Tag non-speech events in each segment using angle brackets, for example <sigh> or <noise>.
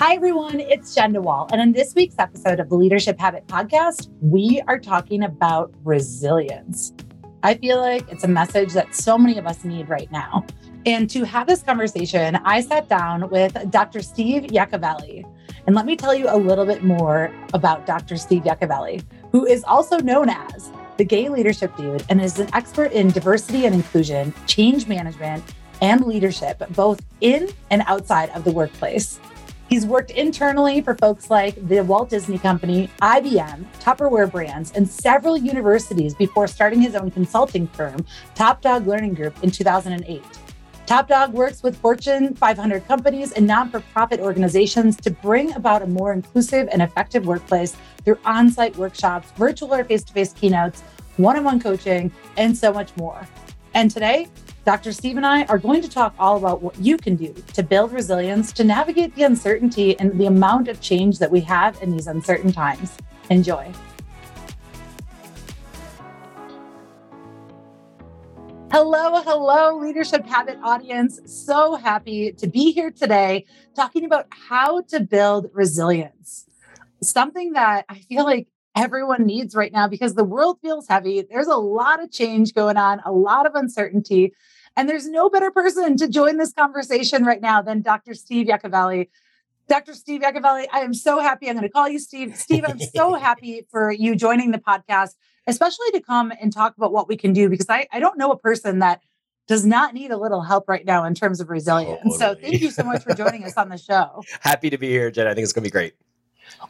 Hi, everyone. It's Jenn DeWall. And in this week's episode of the Leadership Habit Podcast, we are talking about resilience. I feel like it's a message that so many of us need right now. And to have this conversation, I sat down with Dr. Steve Yacovelli. And let me tell you a little bit more about Dr. Steve Yacovelli, who is also known as the gay leadership dude and is an expert in diversity and inclusion, change management, and leadership, both in and outside of the workplace. He's worked internally for folks like the Walt Disney Company, IBM, Tupperware Brands, and several universities before starting his own consulting firm, Top Dog Learning Group, in 2008. Top Dog works with Fortune 500 companies and non for profit organizations to bring about a more inclusive and effective workplace through on site workshops, virtual or face to face keynotes, one on one coaching, and so much more. And today, Dr. Steve and I are going to talk all about what you can do to build resilience to navigate the uncertainty and the amount of change that we have in these uncertain times. Enjoy. Hello, hello, Leadership Habit audience. So happy to be here today talking about how to build resilience. Something that I feel like everyone needs right now because the world feels heavy. There's a lot of change going on, a lot of uncertainty. And there's no better person to join this conversation right now than Dr. Steve Yacovelli. Dr. Steve Yacovelli, I am so happy. I'm going to call you Steve. Steve, I'm so <laughs> happy for you joining the podcast, especially to come and talk about what we can do because I, I don't know a person that does not need a little help right now in terms of resilience. Totally. So thank you so much for joining us on the show. <laughs> Happy to be here, Jenn. I think it's going to be great.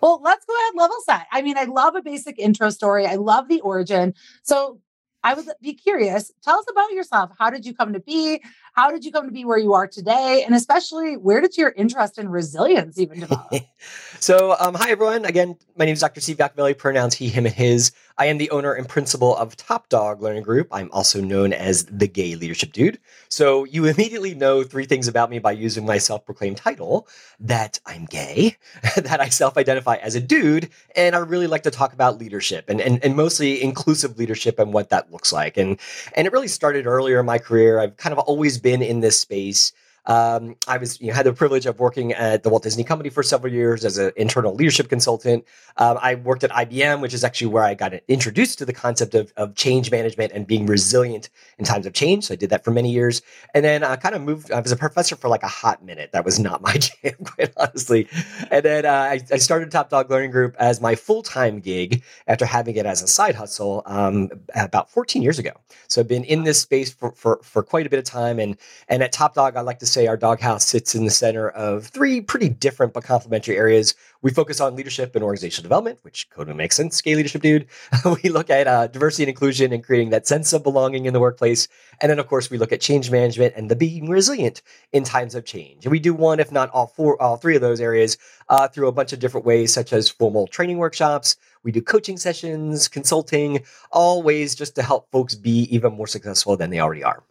Well, let's go ahead level set. I mean, I love a basic intro story. I love the origin. So I would be curious. Tell us about yourself. How did you come to be? How did you come to be where you are today? And especially, where did your interest in resilience even develop? <laughs> so, um, hi, everyone. Again, my name is Dr. Steve Yacovelli, pronouns he, him, and his. I am the owner and principal of Top Dog Learning Group. I'm also known as the Gay Leadership Dude. So you <laughs> immediately know three things about me by using my self-proclaimed title: that I'm gay, <laughs> that I self-identify as a dude, and I really like to talk about leadership and, and and mostly inclusive leadership and what that looks like. And and it really started earlier in my career. I've kind of always been in this space um, I was you know, had the privilege of working at the Walt Disney Company for several years as an internal leadership consultant. Um, I worked at IBM, which is actually where I got introduced to the concept of, of change management and being resilient in times of change. So I did that for many years, and then I kind of moved. I was a professor for like a hot minute. That was not my <laughs> jam, quite honestly. And then uh, I, I, started Top Dog Learning Group as my full time gig after having it as a side hustle um, about 14 years ago. So I've been in this space for, for for quite a bit of time, and and at Top Dog, I like to say say our doghouse sits in the center of three pretty different but complementary areas. We focus on leadership and organizational development, which totally makes sense. Gay leadership, dude. <laughs> we look at uh, diversity and inclusion and creating that sense of belonging in the workplace. And then, of course, we look at change management and the being resilient in times of change. And we do one, if not all four, all three of those areas uh, through a bunch of different ways, such as formal training workshops. We do coaching sessions, consulting, all ways just to help folks be even more successful than they already are.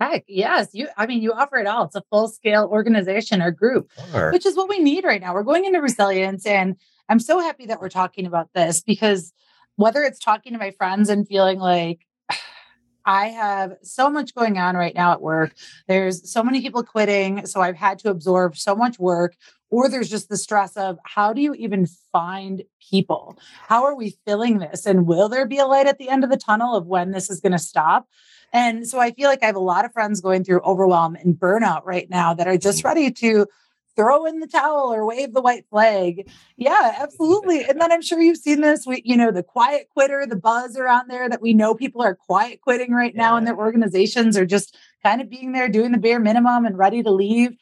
Heck, yes. You, I mean, you offer it all. It's a full scale organization or group, sure. which is what we need right now. We're going into resilience. And I'm so happy that we're talking about this because whether it's talking to my friends and feeling like <sighs> I have so much going on right now at work, there's so many people quitting. So I've had to absorb so much work. Or there's just the stress of how do you even find people? How are we filling this? And will there be a light at the end of the tunnel of when this is going to stop? And so I feel like I have a lot of friends going through overwhelm and burnout right now that are just mm. ready to throw in the towel or wave the white flag. Yeah, absolutely. And then I'm sure you've seen this. We, you know, the quiet quitter, the buzz around there that we know people are quiet quitting right now yeah. and their organizations are just kind of being there doing the bare minimum and ready to leave.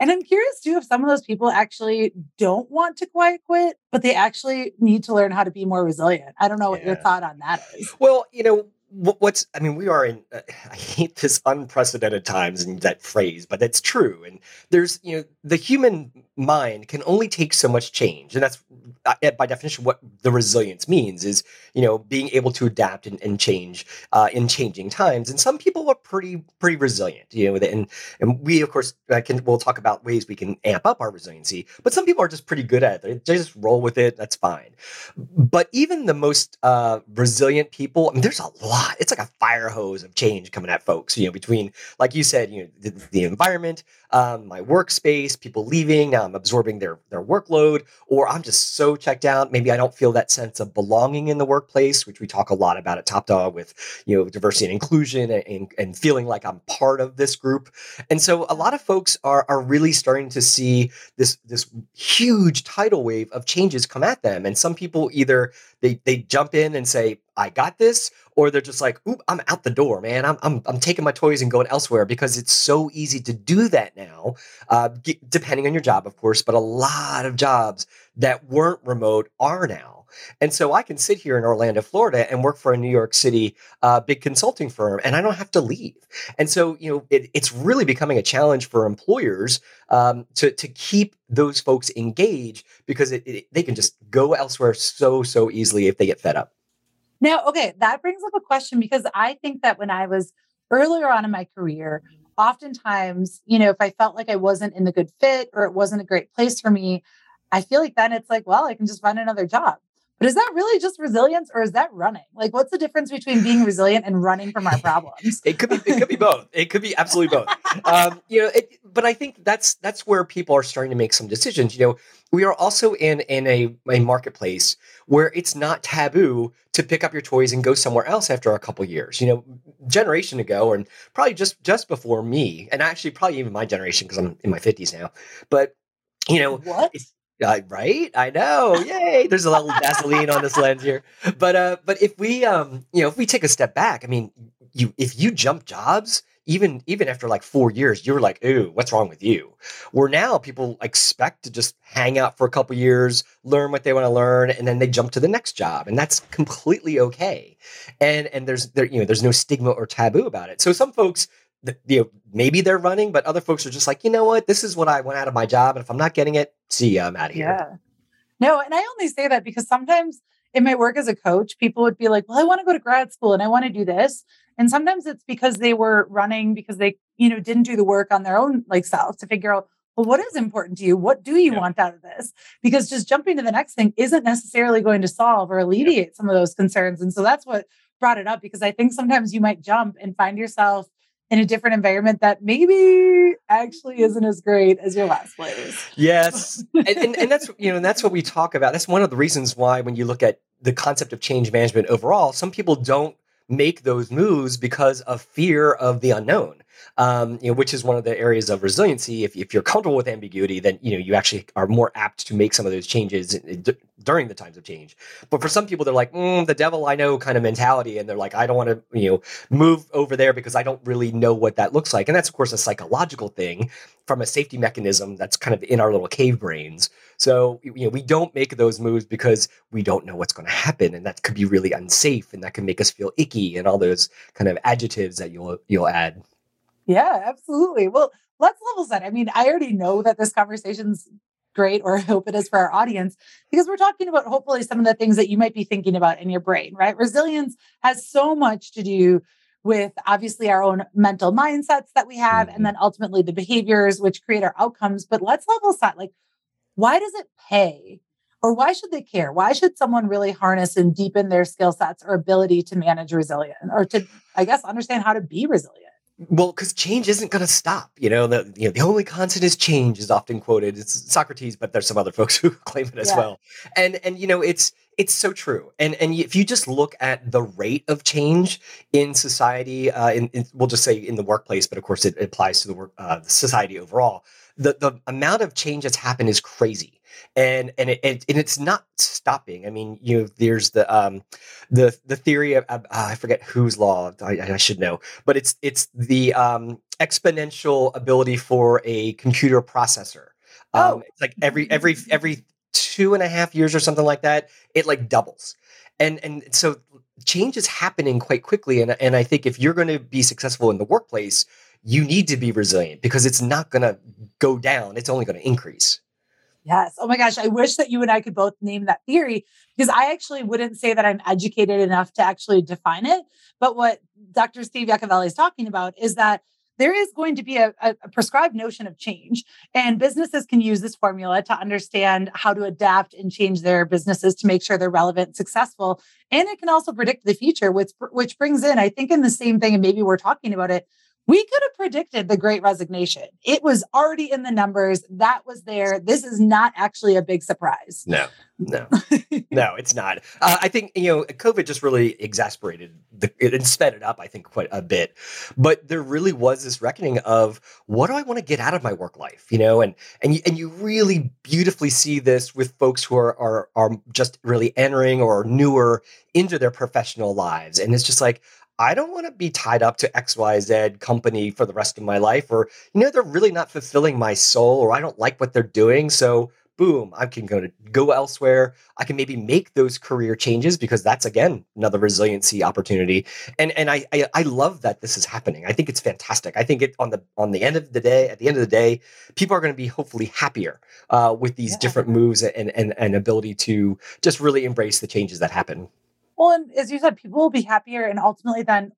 And I'm curious too if some of those people actually don't want to quiet quit, but they actually need to learn how to be more resilient. I don't know what your thought on that is. Well, you know, what's i mean we are in uh, <laughs> i hate this unprecedented times and that phrase but that's true and there's you know the human mind can only take so much change and that's uh, by definition what the resilience means is you know being able to adapt and, and change uh, in changing times and some people are pretty pretty resilient you know and and we of course uh, can we'll talk about ways we can amp up our resiliency but some people are just pretty good at it they just roll with it that's fine but even the most uh, resilient people i mean there's a lot. It's like a fire hose of change coming at folks. You know, between like you said, you know, the, the environment, um, my workspace, people leaving. Now I'm absorbing their their workload, or I'm just so checked out. Maybe I don't feel that sense of belonging in the workplace, which we talk a lot about at Top Dog with you know diversity and inclusion and, and feeling like I'm part of this group. And so a lot of folks are are really starting to see this this huge tidal wave of changes come at them. And some people either they they jump in and say, I got this, or they're just like, oop, I'm out the door, man. I'm, I'm, I'm taking my toys and going elsewhere because it's so easy to do that now, uh, depending on your job, of course, but a lot of jobs that weren't remote are now. And so I can sit here in Orlando, Florida, and work for a New York City uh, big consulting firm, and I don't have to leave. And so, you know, it, it's really becoming a challenge for employers um, to to keep those folks engaged because it, it, they can just go elsewhere so so easily if they get fed up. Now, okay, that brings up a question because I think that when I was earlier on in my career, oftentimes, you know, if I felt like I wasn't in the good fit or it wasn't a great place for me, I feel like then it's like, well, I can just find another job. But is that really just resilience or is that running? Like what's the difference between being <laughs> resilient and running from our problems? it could be it could be <laughs> both. It could be absolutely both. Um, you know, it, but I think that's that's where people are starting to make some decisions. You know, we are also in in a, a marketplace where it's not taboo to pick up your toys and go somewhere else after a couple years. You know, generation ago and probably just just before me, and actually probably even my generation because I'm in my 50s now. But you know, what? Right? I know. Yay! There's a little Vaseline on this lens here, but uh, but if we um, you know, if we take a step back, I mean, you if you jump jobs, even even after like four years, you're like, ooh, what's wrong with you? Where now people expect to just hang out for a couple years, learn what they want to learn, and then they jump to the next job, and that's completely okay. And and there's there you know there's no stigma or taboo about it. So some folks you know, maybe they're running, but other folks are just like, you know what, this is what I went out of my job, and if I'm not getting it, see ya, I'm out of here. Yeah. No, and I only say that because sometimes in my work as a coach, people would be like, well, I want to go to grad school and I want to do this. And sometimes it's because they were running because they, you know, didn't do the work on their own like self to figure out, well, what is important to you? What do you yeah. want out of this? Because just jumping to the next thing isn't necessarily going to solve or alleviate yeah. some of those concerns. And so that's what brought it up because I think sometimes you might jump and find yourself in a different environment that maybe actually isn't as great as your last place. Yes. <laughs> and, and, and, that's, you know, that's what we talk about. That's one of the reasons why when you look at the concept of change management overall, some people don't make those moves because of fear of the unknown. Um, you know, which is one of the areas of resiliency. If, if you're comfortable with ambiguity, then you know you actually are more apt to make some of those changes during the times of change. But for some people, they're like, mm, the devil I know kind of mentality. And they're like, I don't want to, you know, move over there because I don't really know what that looks like. And that's, of course, a psychological thing from a safety mechanism that's kind of in our little cave brains. So, you know, we don't make those moves because we don't know what's going to happen. And that could be really unsafe and that can make us feel icky and all those kind of adjectives that you'll, you'll add. Yeah, absolutely. Well, let's level set. I mean, I already know that this conversation's great or <laughs> I hope it is for our audience because we're talking about hopefully some of the things that you might be thinking about in your brain, right? Resilience has so much to do with obviously our own mental mindsets that we have mm-hmm. and then ultimately the behaviors which create our outcomes. But let's level set like, why does it pay? Or why should they care? Why should someone really harness and deepen their skill sets or ability to manage resilience or to, I guess, understand how to be resilient? Well, because change isn't going to stop. You know, the you know the only constant is change is often quoted. It's Socrates, but there's some other folks <laughs> who claim it as yeah. well. And and you know, it's it's so true. And and if you just look at the rate of change in society, uh, in, in we'll just say in the workplace, but of course it, it applies to the work uh, society overall. The the amount of change that's happened is crazy and and it, and it's not stopping. I mean, you know, there's the um the the theory of uh, I forget whose law I, I, should know, but it's it's the um exponential ability for a computer processor. Um, oh. it's like every every every two and a half years or something like that, it like doubles, and and so change is happening quite quickly. And and I think if you're going to be successful in the workplace, you need to be resilient because it's not going to go down; it's only going to increase. Yes. Oh my gosh. I wish that you and I could both name that theory because I actually wouldn't say that I'm educated enough to actually define it. But what Dr. Steve Yacovelli is talking about is that there is going to be a, a, prescribed notion of change, and businesses can use this formula to understand how to adapt and change their businesses to make sure they're relevant and successful. And it can also predict the future, which which brings in, I think, in the same thing, and maybe we're talking about it we could have predicted the great resignation. It was already in the numbers. That was there. This is not actually a big surprise. No, no, <laughs> no, it's not. Uh, I think, you know, COVID just really exasperated the, it and sped it up, I think, quite a bit. But there really was this reckoning of what do I want to get out of my work life, you know? And, and, you, and you really beautifully see this with folks who are, are, are just really entering or newer into their professional lives. And it's just like, I don't want to be tied up to XYZ company for the rest of my life, or, you know, they're really not fulfilling my soul, or I don't like what they're doing. So, boom, I can go to go elsewhere. I can maybe make those career changes because that's again another resiliency opportunity. And and I, I I, love that this is happening. I think it's fantastic. I think it on the on the end of the day, at the end of the day, people are going to be hopefully happier uh, with these yeah. different moves and, and and ability to just really embrace the changes that happen. Well, and as you said, people will be happier, and ultimately, then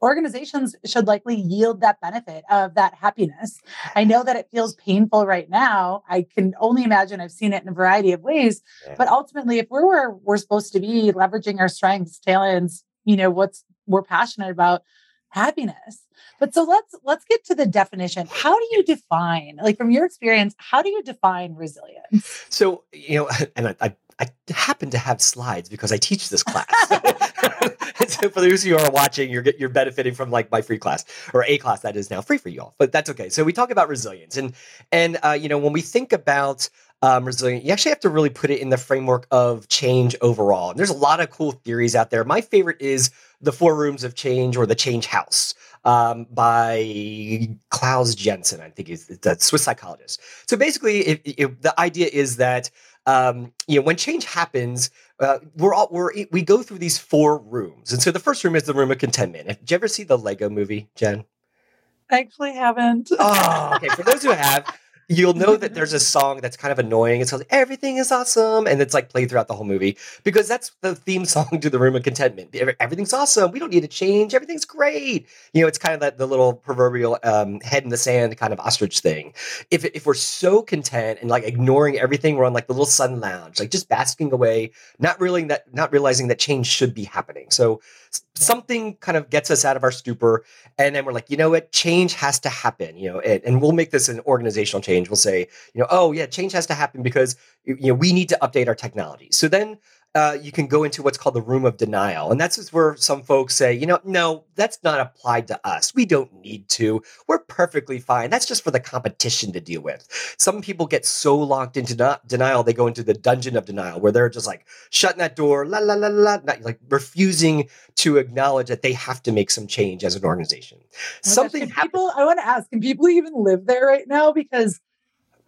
organizations should likely yield that benefit of that happiness. I know that it feels painful right now. I can only imagine I've seen it in a variety of ways. Yeah. But ultimately, if we're where we're supposed to be, leveraging our strengths, talents, you know, what's we're passionate about, happiness. But so let's let's get to the definition. How do you define, like from your experience, how do you define resilience? So, you know, <laughs> and I, I I happen to have slides because I teach this class. <laughs> so for those of you who are watching, you're you're benefiting from like my free class or a class that is now free for you all. But that's okay. So we talk about resilience, and and uh, you know when we think about um, you actually have to really put it in the framework of change overall. And there's a lot of cool theories out there. My favorite is the Four Rooms of Change or the Change House um, by Claes Janssen, I think he's the Swiss psychologist. So basically, if, if the idea is that um, you know, when change happens, uh, we're all we're we go through these four rooms, and so the first room is the room of contentment. Did you ever see the Lego Movie, Jenn? I actually haven't. oh, okay. For those who have, <laughs> you'll know that there's a <laughs> song that's kind of annoying. It's called "Everything Is Awesome," and it's like played throughout the whole movie because that's the theme song to the Room of Contentment. Everything's awesome. We don't need to change. Everything's great. You know, it's kind of that the little proverbial um, head in the sand kind of ostrich thing. If if we're so content and like ignoring everything, we're on like the little sun lounge, like just basking away, not realizing that not realizing that change should be happening. So something kind of gets us out of our stupor, and then we're like, you know what, change has to happen. You know, and, and we'll make this an organizational change change. We'll say, you know, oh yeah, change has to happen because you know we need to update our technology. So then uh, you can go into what's called the room of denial. And that's where some folks say, you know, no, that's not applied to us. We don't need to. We're perfectly fine. That's just for the competition to deal with. Some people get so locked into not denial, they go into the dungeon of denial where they're just like shutting that door, la, la, la, la, not, like refusing to acknowledge that they have to make some change as an organization. Oh Something gosh, people, I want to ask, can people even live there right now? Because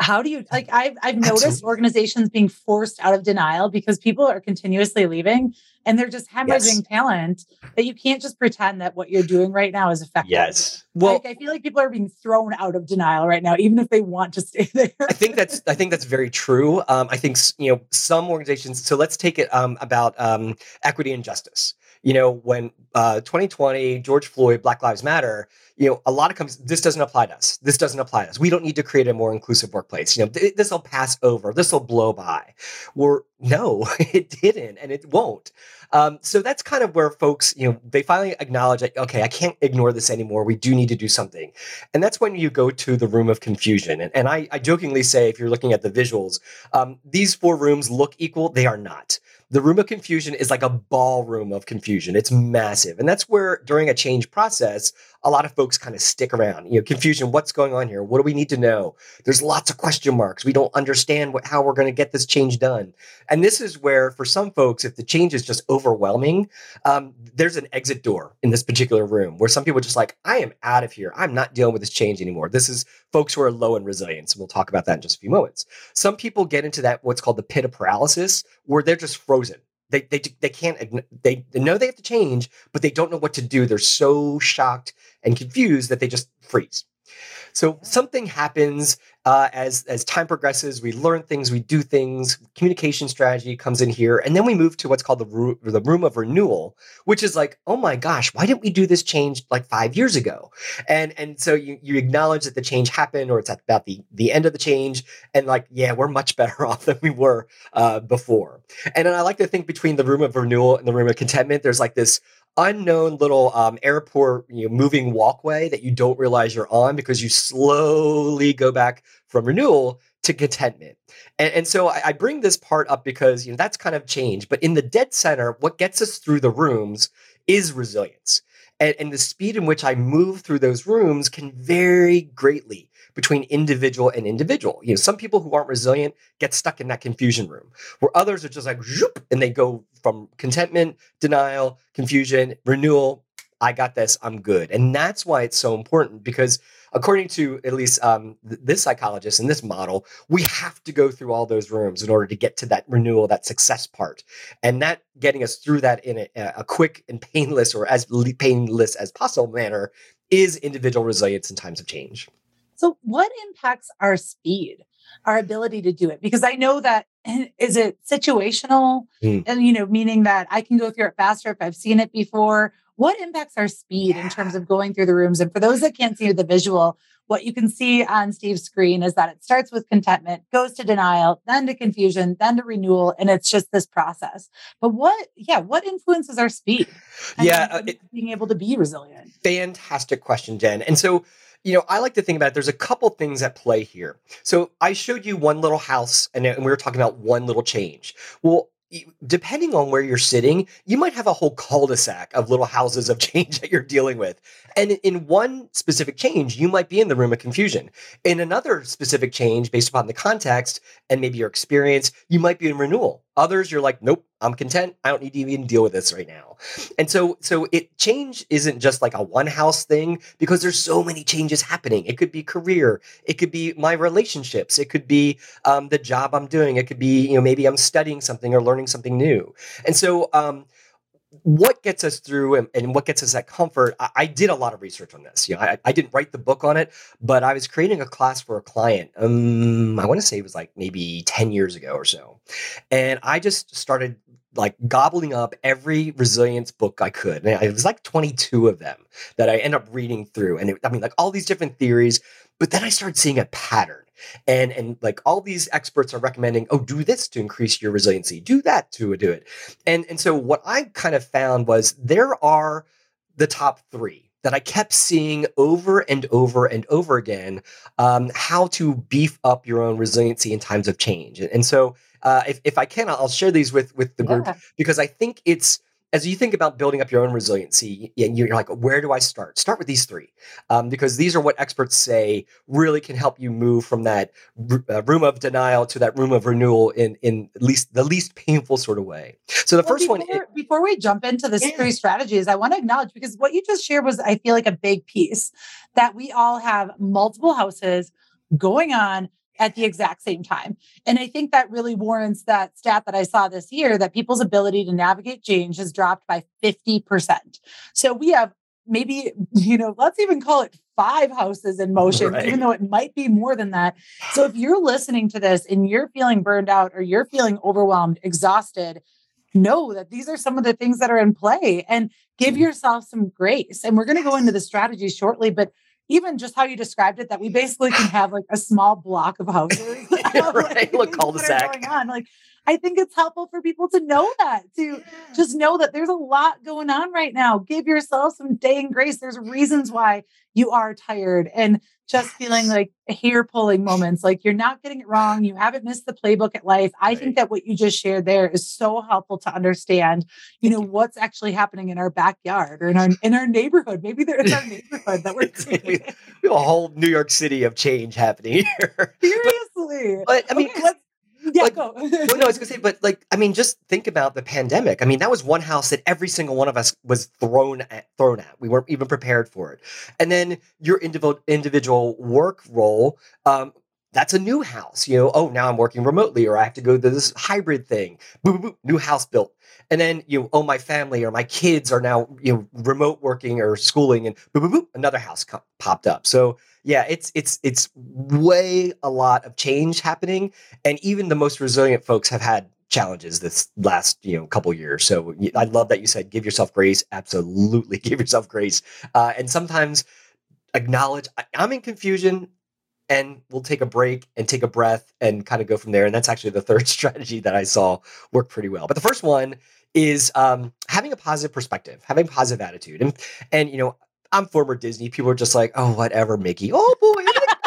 how do you like I've I've noticed Absolutely. organizations being forced out of denial because people are continuously leaving and they're just hemorrhaging yes. talent that you can't just pretend that what you're doing right now is effective. Yes. Well, like, I feel like people are being thrown out of denial right now, even if they want to <laughs> stay there. I think that's I think that's very true. Um, I think you know some organizations. So let's take it um, about um, equity and justice you know, when uh, 2020, George Floyd, Black Lives Matter, you know, a lot of companies, this doesn't apply to us. This doesn't apply to us. We don't need to create a more inclusive workplace. You know, th- this will pass over. This will blow by. We're no, <laughs> it didn't, and it won't. Um, so that's kind of where folks, you know, they finally acknowledge that, okay, I can't ignore this anymore. We do need to do something. And that's when you go to the room of confusion. And, and I, I jokingly say, if you're looking at the visuals, um, these four rooms look equal. They are not the room of confusion is like a ballroom of confusion. It's massive. And that's where during a change process, a lot of folks kind of stick around. You know, confusion, what's going on here? What do we need to know? There's lots of question marks. We don't understand what, how we're going to get this change done. And this is where, for some folks, if the change is just overwhelming, um, there's an exit door in this particular room where some people just like, I am out of here. I'm not dealing with this change anymore. This is folks who are low in resilience. And we'll talk about that in just a few moments. Some people get into that, what's called the pit of paralysis, where they're just frozen they they they can't they, they know they have to change, but they don't know what to do. They're so shocked and confused that they just freeze. So something happens uh, as as time progresses. We learn things, we do things. Communication strategy comes in here, and then we move to what's called the ro- the room of renewal, which is like, oh my gosh, why didn't we do this change like five years ago? And and so you you acknowledge that the change happened, or it's at about the the end of the change, and like, yeah, we're much <laughs> better off than we were uh, before. And then I like to think between the room of renewal and the room of contentment, there's like this unknown little um, airport you know, moving walkway that you don't realize you're on because you slowly go back from renewal to contentment. And, and so I, I, bring this part up because you know that's kind of change. But in the dead center, what gets us through the rooms is resilience. And, and the speed in which I move through those rooms can vary greatly between individual and individual. You know, some people who aren't resilient get stuck in that confusion room, where others are just like and they go from contentment, denial, confusion, renewal. I got this. I'm good. And that's why it's so important because according to at least um, th- this psychologist and this model, we have to go through all those rooms in order to get to that renewal, that success part, and that getting us through that in a, a quick and painless or as painless as possible manner is individual resilience in times of change. So, what impacts our speed, our ability to do it? Because I know that is it situational, mm. and you know, meaning that I can go through it faster if I've seen it before. What impacts our speed yeah. in terms of going through the rooms? And for those that can't see the visual, what you can see on Steve's screen is that it starts with contentment, goes to denial, then to confusion, then to renewal, and it's just this process. But what, yeah, what influences our speed? Yeah, uh, it, being able to be resilient. Fantastic question, Jenn. And so you know, I like to think about it. There's a couple things at play here. So I showed you one little house and, uh, and we were talking about one little change. Well, depending on where you're sitting, you might have a whole cul-de-sac of little houses of <laughs> change that you're dealing with. And in one specific change, you might be in the room of confusion. In another specific change, based upon the context and maybe your experience, you might be in renewal. Others, you're like, nope, I'm content. I don't need to even deal with this right now. And so, so it change isn't just like a one house thing because there's so many changes happening. It could be career, it could be my relationships, it could be um, the job I'm doing, it could be you know maybe I'm studying something or learning something new. And so, um, what gets us through and, and, what gets us that comfort I, I, did a lot of research on this you know I, I, didn't write the book on it but i was creating a class for a client um i want to say it was like maybe 10 years ago or so and i just started like gobbling up every resilience book i could. And it was like 22 of them that i end up reading through. And it, i mean like all these different theories but then i started seeing a pattern. And and like all these experts are recommending oh do this to increase your resiliency. Do that to do it. And and so what i kind of found was there are the top three that I kept seeing over and over and over again um, how to beef up your own resiliency in times of change. And, so, uh, if, if I can, I'll share these with with the group yeah. because I think it's as you think about building up your own resiliency, and you're like, where do I start? Start with these three, um, because these are what experts say really can help you move from that uh, room of denial to that room of renewal in in at least the least painful sort of way. So the well, first before, one, it, before we jump into the yeah. three strategies, I want to acknowledge because what you just shared was, I feel like a big piece that we all have multiple houses going on at the exact same time. And I think that really warrants that stat that I saw this year that people's ability to navigate change has dropped by 50%. So we have maybe, you know, let's even call it five houses in motion, right. even though it might be more than that. So if you're listening to this and you're feeling burned out or you're feeling overwhelmed, exhausted, know that these are some of the things that are in play and give mm-hmm. yourself some grace. And we're going to go into the strategies shortly, but even just how you described it, that we basically can have like a small block of houses. <laughs> <laughs> right. Look, cul-de-sac. Going on. Like I think it's helpful for people to know that, to yeah. just know that there's a lot going on right now. Give yourself some dang grace. There's reasons why you are tired and just feeling like hair pulling moments. Like you're not getting it wrong. You haven't missed the playbook at life. I right. think that what you just shared there is so helpful to understand, you know, what's actually happening in our backyard or in our in our neighborhood. Maybe there's our <laughs> neighborhood that we're we, have a whole New York City of change happening here. <laughs> Seriously. But, but I mean, okay, let's <laughs> yeah, like, go. well, no, I was gonna say, but like, I mean, just think about the pandemic. I mean, that was one house that every single one of us was thrown at. Thrown at. We weren't even prepared for it. And then your individual individual work role. Um, that's a new house. You know, oh, now I'm working remotely, or I have to go to this hybrid thing. Boop, boop, boop, new house built. And then you, know, oh, my family or my kids are now you know remote working or schooling, and boop, boop, boop, another house co- popped up. So yeah, it's it's it's way a lot of change happening, and even the most resilient folks have had challenges this last you know couple years. So I love that you said give yourself grace. Absolutely, <laughs> give yourself grace, uh, and sometimes acknowledge I'm in confusion and we'll take a break and take a breath and kind of go from there. And that's actually the <laughs> third strategy that I saw work pretty well. But the first one is um, having a positive perspective, having positive attitude, and and you know I'm former Disney. People are just like, oh, whatever, Mickey. Oh boy,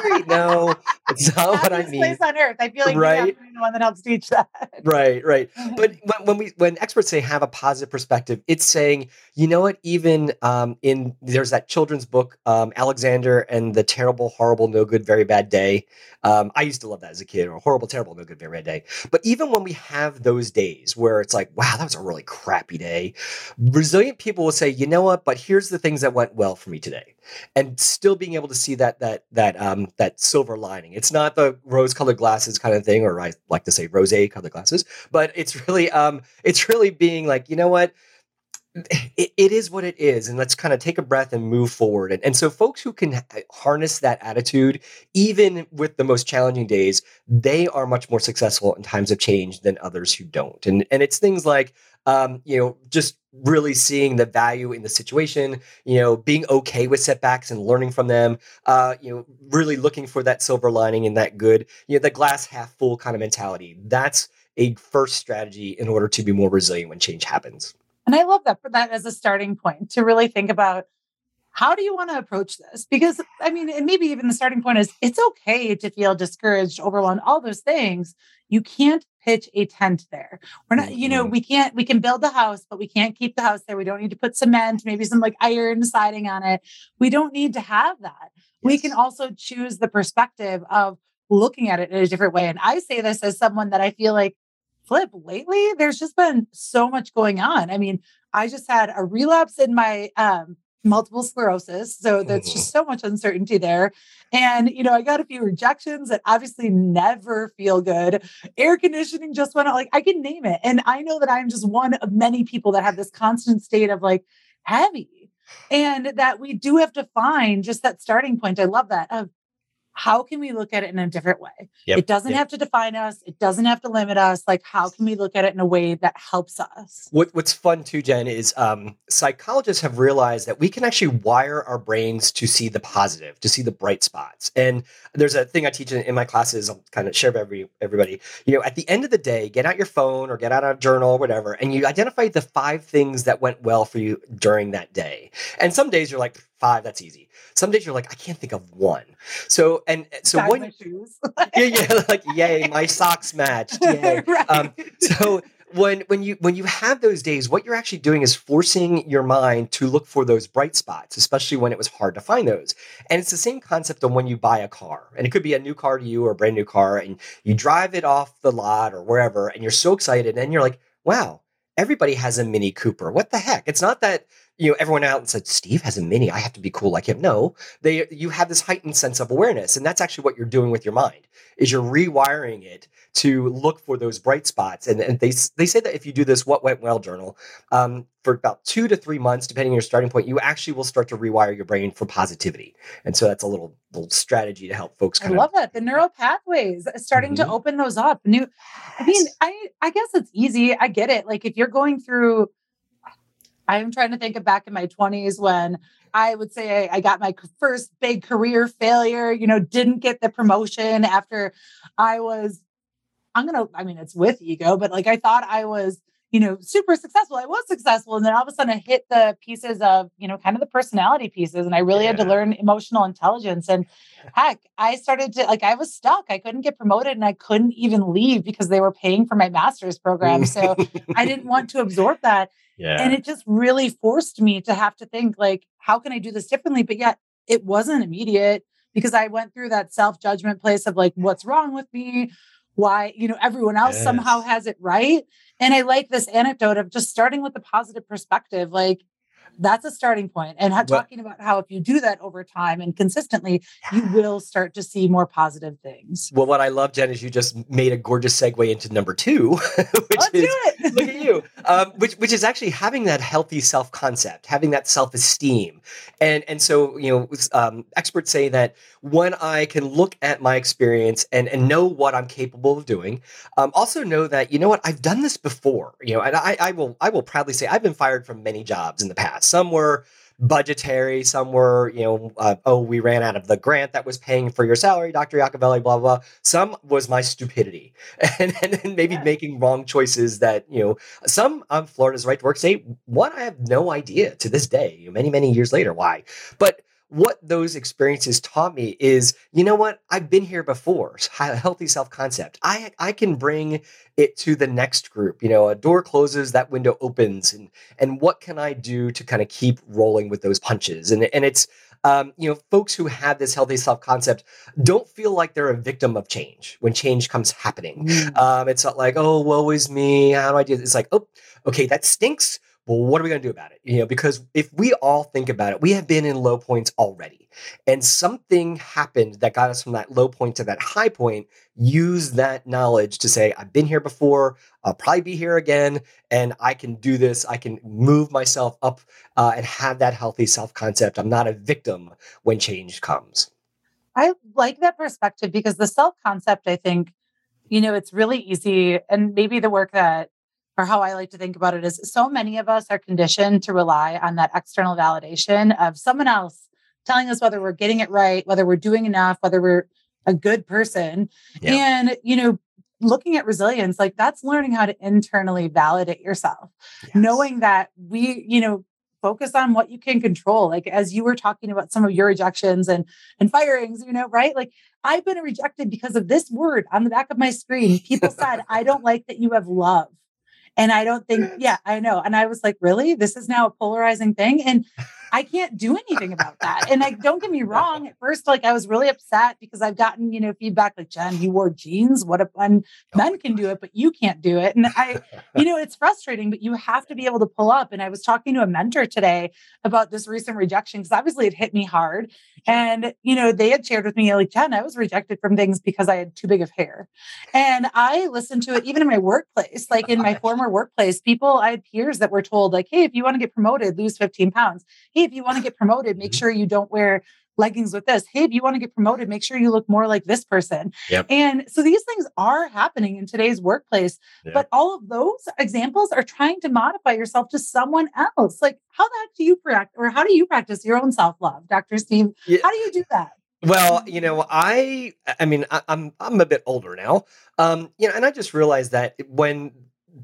great. No, it's not what I mean. Place on earth. I feel like right? the one that helps teach that. Right, right. <laughs> but when, when, we when experts say have a positive perspective, it's saying, you know what? Even um, in there's that children's book, um, Alexander and the terrible, horrible, no good, very bad day. Um, I used to love that as a kid, or horrible, terrible, no good, very bad day. But even when we have those days where it's like, wow, that was a really crappy day, resilient people will say, you know what? But here's the things that went well for me today, and still being able to see that that that um, that silver lining. It's not the rose-colored glasses kind of thing, or I like to say rose-colored glasses, but it's really um, it's really being like, you know what? it, it is what it is and let's kind of take a breath and move forward and, and so folks who can harness that attitude even with the most challenging days they are much more successful in times of change than others who don't and and it's things like um, you know just really seeing the value in the situation you know being okay with setbacks and learning from them uh, you know really looking for that silver lining and that good you know the glass half full kind of mentality. That's a first strategy in order to be more resilient when change happens. And I love that for that as a starting point to really think about how do you want to approach this? Because I mean, and maybe even the starting point is it's okay to feel discouraged, overwhelmed, all those things. You can't pitch a tent there. We're not, you know, mm-hmm. we can't, we can build the house, but we can't keep the house there. We don't need to put cement, maybe some like iron siding on it. We don't need to have that. Yes. We can also choose the perspective of looking at it in a different way. And I say this as someone that I feel like flip lately there's just been so much going on i mean i just had a relapse in my um, multiple sclerosis so that's just mm-hmm. so much uncertainty there. And you know i got a few rejections that obviously never feel good. Air conditioning just went out like i can name it. And i know that i'm just one of many people that have this constant state of like heavy. And that we do have to find just that starting point. I love that of how can we look at it in a different way? Yep. It doesn't yep. have to define us. It doesn't have to limit us. Like, how can we look at it in a way that helps us? What, what's fun too, Jenn, is um, psychologists have realized that we can actually wire our brains to see the positive, to see the bright spots. And there's a thing I teach in, in my classes. I'll kind of share with every, everybody. You know, at the end of the day, get out your phone or get out a journal or whatever, and you identify the five things that went well for you during that day. And some days you're like, five, that's easy. Some days you're like, I can't think of one. So and so Got <laughs> when yeah, yeah, like <laughs> yay, my socks matched. Yay. <laughs> right. um, so when when you when you have those days, what you're actually doing is forcing your mind to look for those bright spots, especially when it was hard to find those. And it's the same concept on when you buy a car, and it could be a new car to you or a brand new car, and you drive it off the lot or wherever, and you're so excited, and you're like, wow, everybody has a Mini Cooper. What the heck? It's not that you know everyone out and said Steve has a Mini. I have to be cool like him. No, they you have this heightened sense of awareness, and that's actually what you're doing with your mind is you're rewiring it to look for those bright spots. And, and they they say that if you do this, what went well journal um, for about two to three months, depending on your starting point, you actually will start to rewire your brain for positivity. And so that's a little little strategy to help folks. I love that the neural pathways uh, starting mm-hmm. to open those up. New, I mean, I I guess it's easy. I get it. Like if you're going through I'm trying to think of back in my 20s when I would say I, got my first big career failure, you know, didn't get the promotion after I was, I'm going to, I mean, it's with ego, but like I thought I was, you know, super successful. I was successful. And then all of a sudden I hit the pieces of, you know, kind of the personality pieces. And I really yeah. had to learn emotional intelligence. And <laughs> heck, I started to like, I was stuck. I couldn't get promoted and I couldn't even leave because they were paying for my master's program. So I didn't want to absorb that. <laughs> Yeah. And it just really forced me to have to think like, how can I do this differently? But yet it wasn't immediate because I went through that self judgment place of like, what's wrong with me? Why, you know, everyone else yes. somehow has it right. And I like this anecdote of just starting with a positive perspective. Like, that's a starting point. And talking about how if you do that over time and consistently, you <sighs> will start to see more positive things. Well, what I love, Jenn, is you just made a gorgeous segue into number two, <laughs> which is <laughs> look at you, um, which which is actually having that healthy self concept, having that self esteem, and and so you know, um, experts say that when I can look at my experience and and know what I'm capable of doing, um, also know that you know what I've done this before, you know, and I I will I will proudly say I've been fired from many jobs in the past. Some were budgetary. Some were, you know, uh, oh, we ran out of the grant that was paying for your salary, Dr. Yacovelli, blah, blah, blah. Some was my stupidity <laughs> and, and, and maybe yeah. making wrong choices that, you know, some um, Florida's right to work state, one, I have no idea to this day, many, many years later, why. But what those experiences taught me is, you know what? I've been here before. <laughs> Healthy self concept. I I can bring it to the next group. You know, a door closes, that window opens, and and what can I do to kind of keep rolling with those punches? And and it's um, you know, folks who have this healthy self concept don't feel like they're a victim of change when change comes happening. Mm. Um, it's not like, oh, woe is me. How do I do this? It's like, oh, okay, that stinks well, what are we going to do about it? You know, because if we all think about it, we have been in low points already. And something happened that got us from that low point to that high point. Use that knowledge to say, I've been here before, I'll probably be here again, and I can do this. I can move myself up uh, and have that healthy self concept. I'm not a victim when change comes. I like that perspective because the self concept, I think, you know, it's really easy. And maybe the work that or how I like to think about it is so many of us are conditioned to rely on that external validation of someone else telling us whether we're getting it right, whether we're doing enough, whether we're a good person. Yeah. And, you know, looking at resilience, like that's learning how to internally validate yourself, yes. knowing that we, you know, focus on what you can control like as you were talking about some of your rejections and and firings you know right like i've been rejected because of this word on the back of my screen people said i don't like that you have love and I don't think, <laughs> yeah, I know. And I was like, really? This is now a polarizing thing. And I can't do anything about that. And like, don't get me <laughs> wrong. At first, like I was really upset because I've gotten, you know, feedback like, Jenn, you wore jeans. What if and oh men can do it, but you can't do it? And I, <laughs> you know, it's frustrating, but you have to be able to pull up. And I was talking to a mentor today about this recent rejection because obviously it hit me hard. And, you know, they had shared with me, like, Jenn, I was rejected from things because I had too big of hair. And I listened to it even in my workplace, like in my <laughs> former workplace, people, I had peers that were told, like, hey, if you want to get promoted, lose 15 pounds. Hey, if you want to get promoted, make mm-hmm. sure you don't wear leggings with this. Hey, if you want to get promoted, make sure you look more like this person. Yep. And so these things are happening in today's workplace. Yep. But all of those examples are trying to modify yourself to someone else. Like, how the heck do you practice or how do you practice your own self love, Dr. Steve? Yeah. How do you do that? Well, you know, I I mean, I, am I'm, I'm a bit older now. Um, you know, and I just realized that when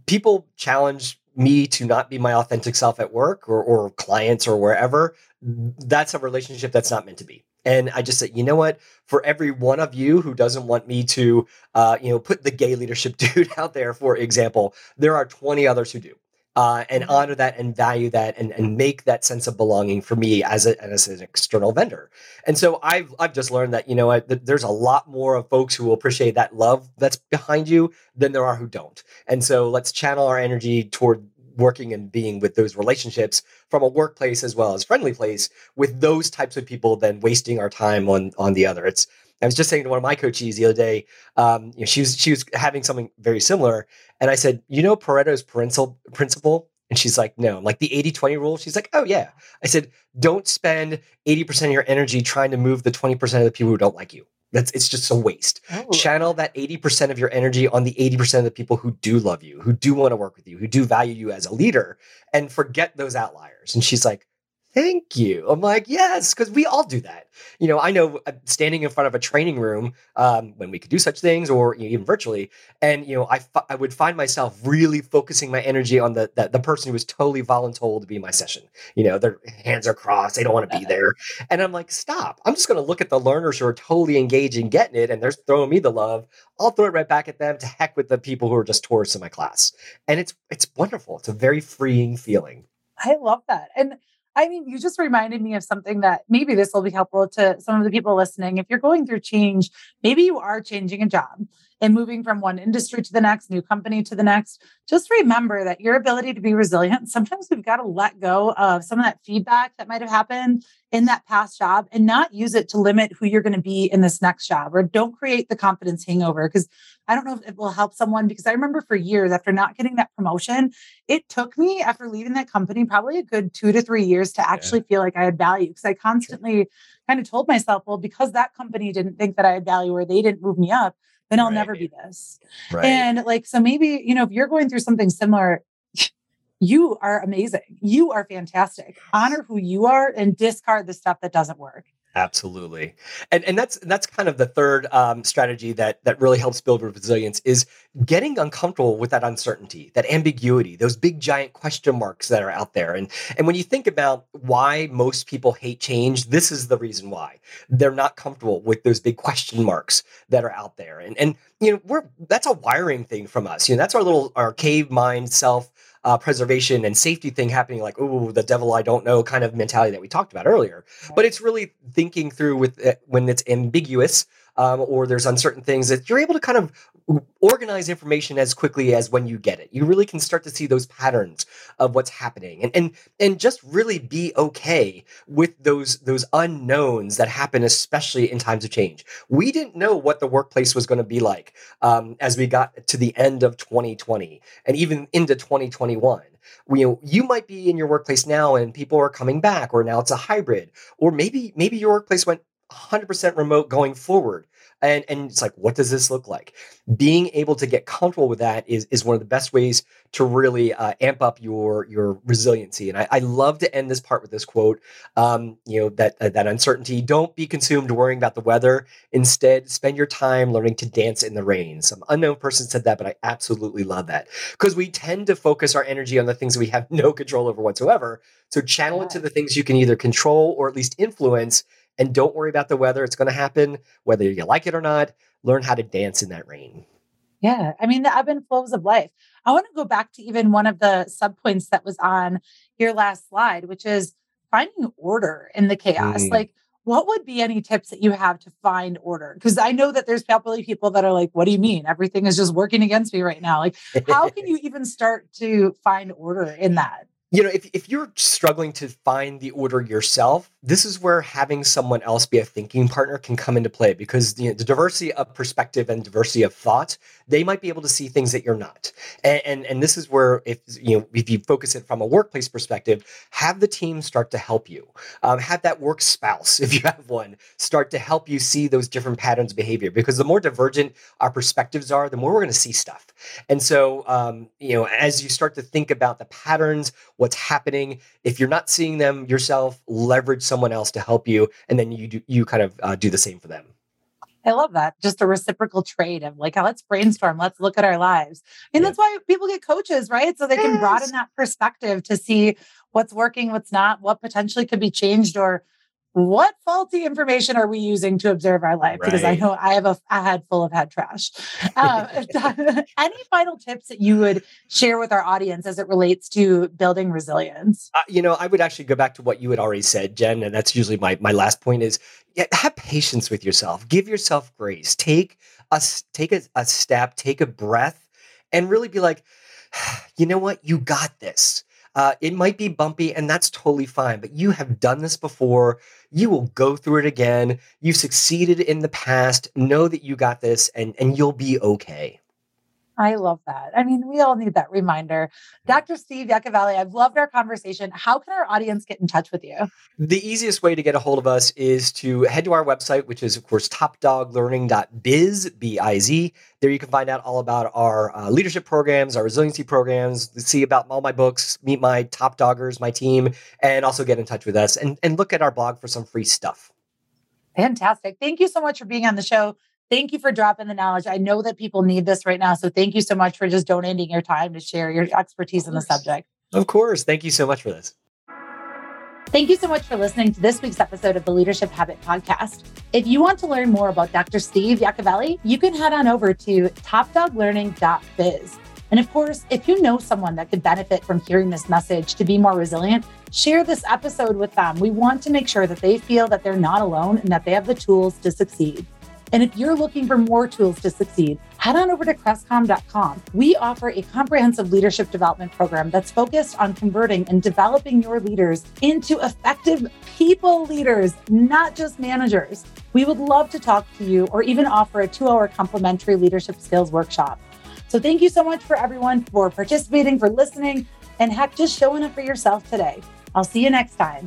people challenge me to not be my authentic self at work or, or clients or wherever, that's a relationship that's not meant to be. And I just said, you know what? For every one of you who doesn't want me to, uh, you know, put the gay leadership <laughs> dude out there, for example, there are 20 others who do uh, and mm-hmm. honor that and value that and, and make that sense of belonging for me as, a, as an external vendor. And so I've, I've just learned that, you know, there's a lot more of folks who will appreciate that love that's behind you than there are who don't. And so let's channel our energy toward working and being with those relationships from a workplace as well as friendly place with those types of people than wasting our time on on the other it's I was just saying to one of my coaches the other day, um, you know, she was she was having something very similar, and I said, you know, Pareto's principle principle, and she's like, no, like the 80-20 rule. She's like, oh yeah. I said, don't spend 80% of your energy trying to move the 20% of the people who don't like you. That's it's just a waste. Oh. Channel that 80% of your energy on the 80% of the people who do love you, who do want to work with you, who do value you as a leader, and forget those outliers. And she's like, Thank you. I'm like, yes, because we all do that. You know, I know uh, standing in front of a training room um, when we could do such things, or you know, even virtually, and you know, I, f- I would find myself really focusing my energy on the, the the person who was totally voluntold to be my session. You know, their hands are crossed, they don't want to be there, and I'm like, stop. I'm just going to look at the learners who are totally engaged engaging, getting it, and they're throwing me the love. I'll throw it right back at them. To heck with the people who are just tourists in my class, and it's it's wonderful. It's a very freeing feeling. I love that, and I mean, you just reminded me of something that maybe this will be helpful to some of the people listening. If you're going through change, maybe you are changing a job and moving from one industry to the next, new company to the next. Just remember that your ability to be resilient, sometimes we've got to let go of some of that feedback that might have happened in that past job and not use it to limit who you're going to be in this next job or don't create the confidence hangover. Because I don't know if it will help someone because I remember for years after not getting that promotion, it took me after leaving that company probably a good two to three years to actually yeah. feel like I had value because I constantly kind of told myself, well, because that company didn't think that I had value or they didn't move me up, then I'll right. never be this. Right. And like, so maybe, you know, if you're going through something similar, <laughs> you are amazing. You are fantastic. Honor who you are and discard the stuff that doesn't work. Absolutely, and and that's that's kind of the third um, strategy that that really helps build resilience is getting uncomfortable with that uncertainty, that ambiguity, those big giant question marks that are out there. And and when you think about why most people hate change, this is the reason why they're not comfortable with those big question marks that are out there. And and you know we're that's a wiring thing from us. You know that's our little our cave mind self uh, preservation and safety thing happening, like, oh, the devil I don't know kind of mentality that we talked about earlier. But it's really thinking through with it when it's ambiguous um, or there's uncertain things that you're able to kind of organize information as quickly as when you get it. You really can start to see those patterns of what's happening and and and just really be okay with those those unknowns that happen, especially in times of change. We didn't know what the workplace was going to be like um, as we got to the end of 2020 and even into 2021 you know you might be in your workplace now and people are coming back or now it's a hybrid or maybe maybe your workplace went 100% remote going forward and and it's like what does this look like? Being able to get comfortable with that is is one of the best ways to really uh, amp up your your resiliency and I, I, love to end this part with this quote um, you know that uh, that uncertainty don't be consumed worrying about the weather. Instead spend your time learning to dance in the rain. Some unknown person said that but i absolutely love that because we tend to focus our energy on the things we have <laughs> no control over whatsoever so channel it to the things you can either control or at least influence and don't worry about the weather. It's going to happen whether you like it or not. Learn how to dance in that rain. Yeah. I mean, the ebb and flows of life. I want to go back to even one of the subpoints that was on your last slide, which is finding order in the chaos. Mm. Like, what would be any tips that you have to find order? Because I know that there's probably people that are like, what do you mean? Everything is just working against me right now. Like, how can <laughs> you even start to find order in that? You know, if, if you're struggling to find the order yourself, this is where having someone else be a thinking partner can come into play because you know, the diversity of perspective and diversity of thought, they might be able to see things that you're not. And, and, and this is where if you know if you focus it from a workplace perspective, have the team start to help you. Um, have that work spouse, <laughs> if you have one, start to help you see those different patterns of behavior. Because the more divergent our perspectives are, the more we're going to see stuff. And so, um, you know, as you start to think about the patterns, what's happening, if you're not seeing them yourself, leverage someone else to help you, and then you do, you kind of uh, do the same for them. I love that. Just a reciprocal trade of like, let's brainstorm, let's look at our lives. And yeah. that's why people get coaches, right? So they can broaden that perspective to see what's working, what's not, what potentially could be changed or what faulty information are we using to observe our life? Right. Because I know I have a, a head full of head trash. Um, <laughs> <laughs> any final tips that you would share with our audience as it relates to building resilience? Uh, you know, I would actually go back to what you had already said, Jenn, and that's usually my my last point is yeah, have patience with yourself. Give yourself grace. Take a take a, a step, take a breath, and really be like, <sighs> you know what, you got this uh, it might be bumpy, and that's totally fine, but you have done this before. You will go through it again. You've succeeded in the past. Know that you got this, and, and you'll be okay. I love that. I mean, we all need that reminder. Dr. Steve Yacovelli, I've loved our conversation. How can our audience get in touch with you? The easiest way to get a hold of us is to head to our website, which is, of course, topdoglearning.biz, B-I-Z. There you can find out all about our uh, leadership programs, our resiliency programs, see about all my books, meet my top doggers, my team, and also get in touch with us and, and look at our blog for some free stuff. Fantastic. Thank you so much for being on the show. Thank you for dropping the knowledge. I know that people need this right now. So thank you so much for just donating your time to share your expertise in the subject. Of course. Thank you so much for this. Thank you so much for listening to this week's episode of the Leadership Habit Podcast. If you want to learn more about Dr. Steve Yacovelli, you can head on over to topdoglearning.biz. And of course, if you know someone that could benefit from hearing this message to be more resilient, share this episode with them. We want to make sure that they feel that they're not alone and that they have the tools to succeed. And if you're looking for more tools to succeed, head on over to crestcom.com. We offer a comprehensive leadership development program that's focused on converting and developing your leaders into effective people leaders, not just managers. We would love to talk to you or even offer a two hour complimentary leadership skills workshop. So thank you so much for everyone for participating, for listening, and heck, just showing up for yourself today. I'll see you next time.